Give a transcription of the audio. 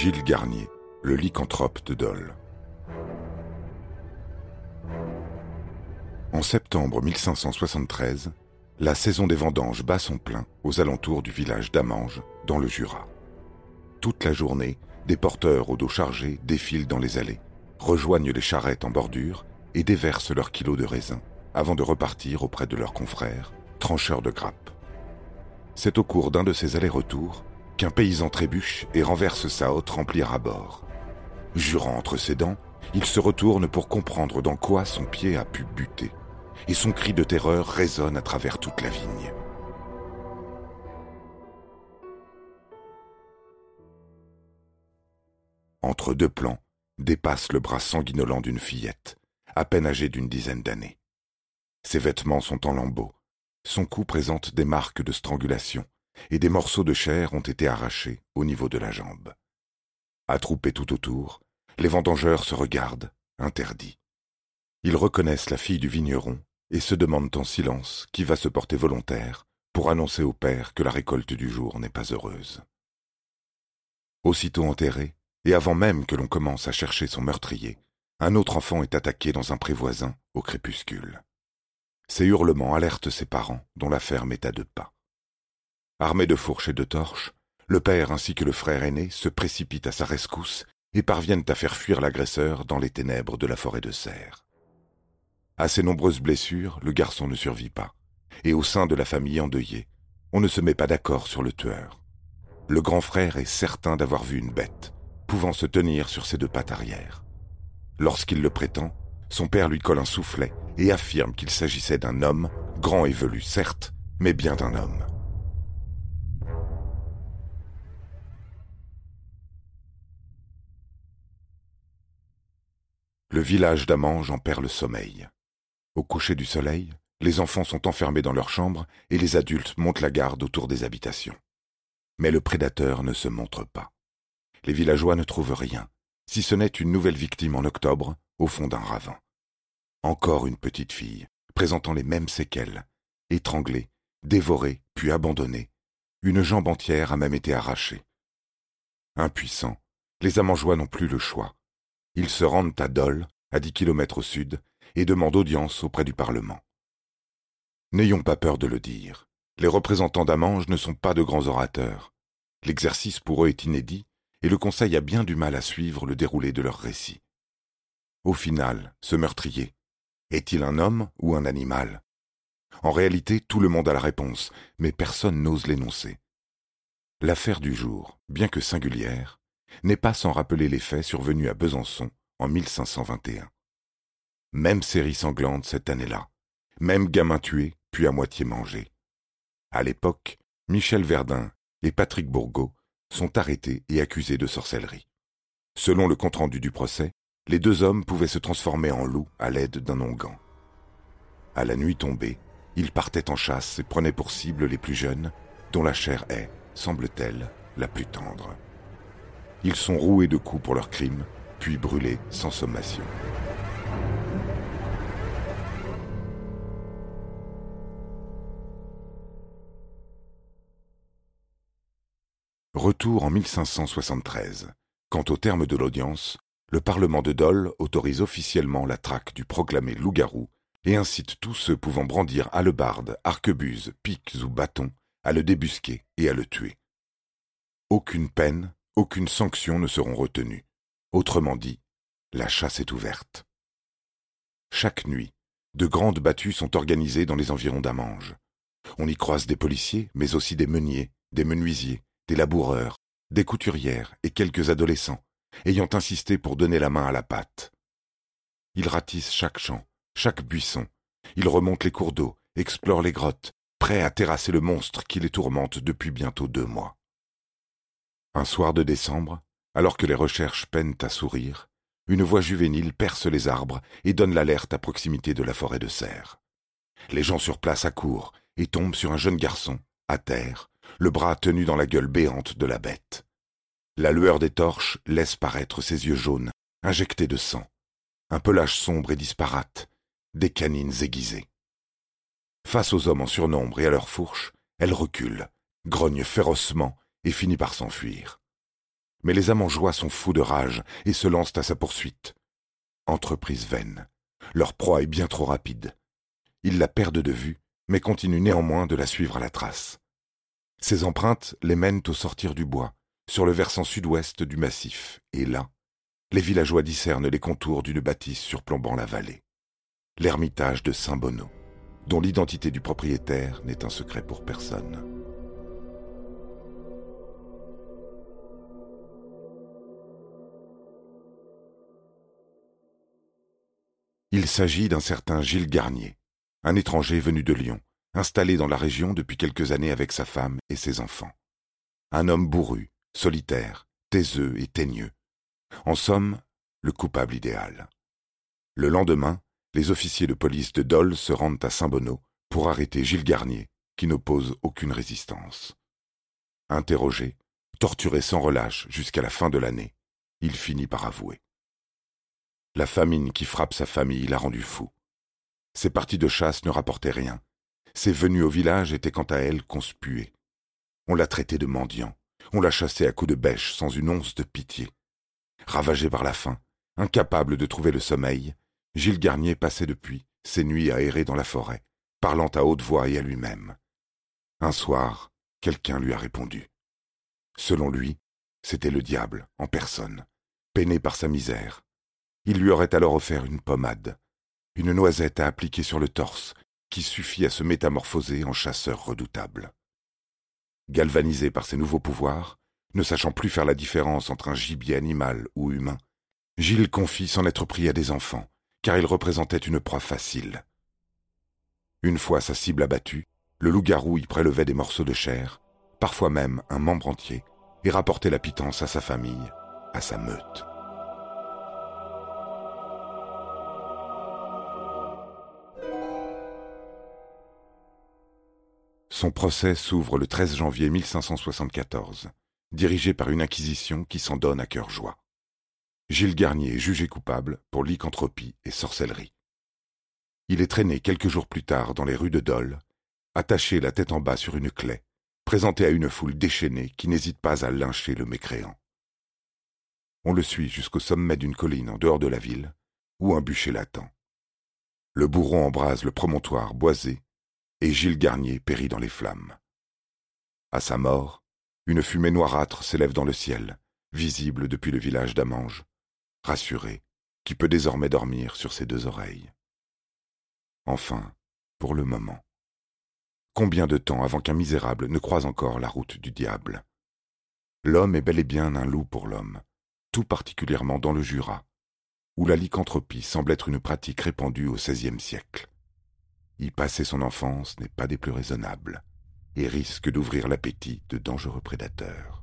Gilles Garnier, le lycanthrope de Dole. En septembre 1573, la saison des vendanges bat son plein aux alentours du village d'Amange, dans le Jura. Toute la journée, des porteurs au dos chargé défilent dans les allées, rejoignent les charrettes en bordure et déversent leurs kilos de raisin avant de repartir auprès de leurs confrères, trancheurs de grappes. C'est au cours d'un de ces allers-retours qu'un paysan trébuche et renverse sa hotte remplie à bord. Jurant entre ses dents, il se retourne pour comprendre dans quoi son pied a pu buter, et son cri de terreur résonne à travers toute la vigne. Entre deux plans, dépasse le bras sanguinolent d'une fillette, à peine âgée d'une dizaine d'années. Ses vêtements sont en lambeaux, son cou présente des marques de strangulation, et des morceaux de chair ont été arrachés au niveau de la jambe. Attroupés tout autour, les vendangeurs se regardent, interdits. Ils reconnaissent la fille du vigneron et se demandent en silence qui va se porter volontaire pour annoncer au père que la récolte du jour n'est pas heureuse. Aussitôt enterré, et avant même que l'on commence à chercher son meurtrier, un autre enfant est attaqué dans un pré voisin au crépuscule. Ses hurlements alertent ses parents, dont la ferme est à deux pas. Armés de fourches et de torches, le père ainsi que le frère aîné se précipitent à sa rescousse et parviennent à faire fuir l'agresseur dans les ténèbres de la forêt de serre. À ses nombreuses blessures, le garçon ne survit pas, et au sein de la famille endeuillée, on ne se met pas d'accord sur le tueur. Le grand frère est certain d'avoir vu une bête, pouvant se tenir sur ses deux pattes arrière. Lorsqu'il le prétend, son père lui colle un soufflet et affirme qu'il s'agissait d'un homme, grand et velu certes, mais bien d'un homme. Le village d'Amange en perd le sommeil. Au coucher du soleil, les enfants sont enfermés dans leur chambre et les adultes montent la garde autour des habitations. Mais le prédateur ne se montre pas. Les villageois ne trouvent rien, si ce n'est une nouvelle victime en octobre, au fond d'un ravin. Encore une petite fille, présentant les mêmes séquelles, étranglée, dévorée, puis abandonnée. Une jambe entière a même été arrachée. Impuissants, les Amangeois n'ont plus le choix. Ils se rendent à Dole, à dix kilomètres au sud, et demandent audience auprès du Parlement. N'ayons pas peur de le dire. Les représentants d'Amange ne sont pas de grands orateurs. L'exercice pour eux est inédit, et le Conseil a bien du mal à suivre le déroulé de leur récit. Au final, ce meurtrier, est-il un homme ou un animal? En réalité, tout le monde a la réponse, mais personne n'ose l'énoncer. L'affaire du jour, bien que singulière, n'est pas sans rappeler les faits survenus à Besançon en 1521. Même série sanglante cette année-là, même gamin tué puis à moitié mangé. À l'époque, Michel Verdun et Patrick Bourgault sont arrêtés et accusés de sorcellerie. Selon le compte-rendu du procès, les deux hommes pouvaient se transformer en loups à l'aide d'un onguent. À la nuit tombée, ils partaient en chasse et prenaient pour cible les plus jeunes, dont la chair est, semble-t-elle, la plus tendre. Ils sont roués de coups pour leur crime, puis brûlés sans sommation. Retour en 1573, quand au terme de l'audience, le Parlement de Dole autorise officiellement la traque du proclamé loup-garou et incite tous ceux pouvant brandir hallebardes, arquebuses, piques ou bâtons à le débusquer et à le tuer. Aucune peine, aucune sanction ne seront retenues. Autrement dit, la chasse est ouverte. Chaque nuit, de grandes battues sont organisées dans les environs d'Amange. On y croise des policiers, mais aussi des meuniers, des menuisiers, des laboureurs, des couturières et quelques adolescents, ayant insisté pour donner la main à la pâte. il ratisse chaque champ, chaque buisson. Il remonte les cours d'eau, explore les grottes, prêt à terrasser le monstre qui les tourmente depuis bientôt deux mois. Un soir de décembre, alors que les recherches peinent à sourire, une voix juvénile perce les arbres et donne l'alerte à proximité de la forêt de serre. Les gens sur place accourent et tombent sur un jeune garçon, à terre, le bras tenu dans la gueule béante de la bête. La lueur des torches laisse paraître ses yeux jaunes, injectés de sang, un pelage sombre et disparate, des canines aiguisées. Face aux hommes en surnombre et à leurs fourches, elle recule, grogne férocement et finit par s'enfuir. Mais les amangeois sont fous de rage et se lancent à sa poursuite. Entreprise vaine. Leur proie est bien trop rapide. Ils la perdent de vue, mais continuent néanmoins de la suivre à la trace. Ces empreintes les mènent au sortir du bois, sur le versant sud-ouest du massif, et là, les villageois discernent les contours d'une bâtisse surplombant la vallée. L'ermitage de Saint-Bonneau, dont l'identité du propriétaire n'est un secret pour personne. Il s'agit d'un certain Gilles Garnier, un étranger venu de Lyon, installé dans la région depuis quelques années avec sa femme et ses enfants. Un homme bourru, solitaire, taiseux et teigneux. En somme, le coupable idéal. Le lendemain, les officiers de police de Dole se rendent à Saint-Bonneau pour arrêter Gilles Garnier, qui n'oppose aucune résistance. Interrogé, torturé sans relâche jusqu'à la fin de l'année, il finit par avouer. La famine qui frappe sa famille l'a rendu fou. Ses parties de chasse ne rapportaient rien. Ses venues au village étaient quant à elles conspuées. On l'a traité de mendiant. On l'a chassé à coups de bêche sans une once de pitié. Ravagé par la faim, incapable de trouver le sommeil, Gilles Garnier passait depuis ses nuits à errer dans la forêt, parlant à haute voix et à lui-même. Un soir, quelqu'un lui a répondu. Selon lui, c'était le diable en personne, peiné par sa misère. Il lui aurait alors offert une pommade, une noisette à appliquer sur le torse, qui suffit à se métamorphoser en chasseur redoutable. Galvanisé par ses nouveaux pouvoirs, ne sachant plus faire la différence entre un gibier animal ou humain, Gilles confie s'en être pris à des enfants, car il représentait une proie facile. Une fois sa cible abattue, le loup-garou y prélevait des morceaux de chair, parfois même un membre entier, et rapportait la pitance à sa famille, à sa meute. Son procès s'ouvre le 13 janvier 1574, dirigé par une inquisition qui s'en donne à cœur joie. Gilles Garnier est jugé coupable pour lycanthropie et sorcellerie. Il est traîné quelques jours plus tard dans les rues de Dole, attaché la tête en bas sur une clé, présenté à une foule déchaînée qui n'hésite pas à lyncher le mécréant. On le suit jusqu'au sommet d'une colline en dehors de la ville, où un bûcher l'attend. Le bourron embrase le promontoire boisé et Gilles Garnier périt dans les flammes. À sa mort, une fumée noirâtre s'élève dans le ciel, visible depuis le village d'Amange, rassuré, qui peut désormais dormir sur ses deux oreilles. Enfin, pour le moment. Combien de temps avant qu'un misérable ne croise encore la route du diable? L'homme est bel et bien un loup pour l'homme, tout particulièrement dans le Jura, où la lycanthropie semble être une pratique répandue au XVIe siècle. Y passer son enfance n'est pas des plus raisonnables et risque d'ouvrir l'appétit de dangereux prédateurs.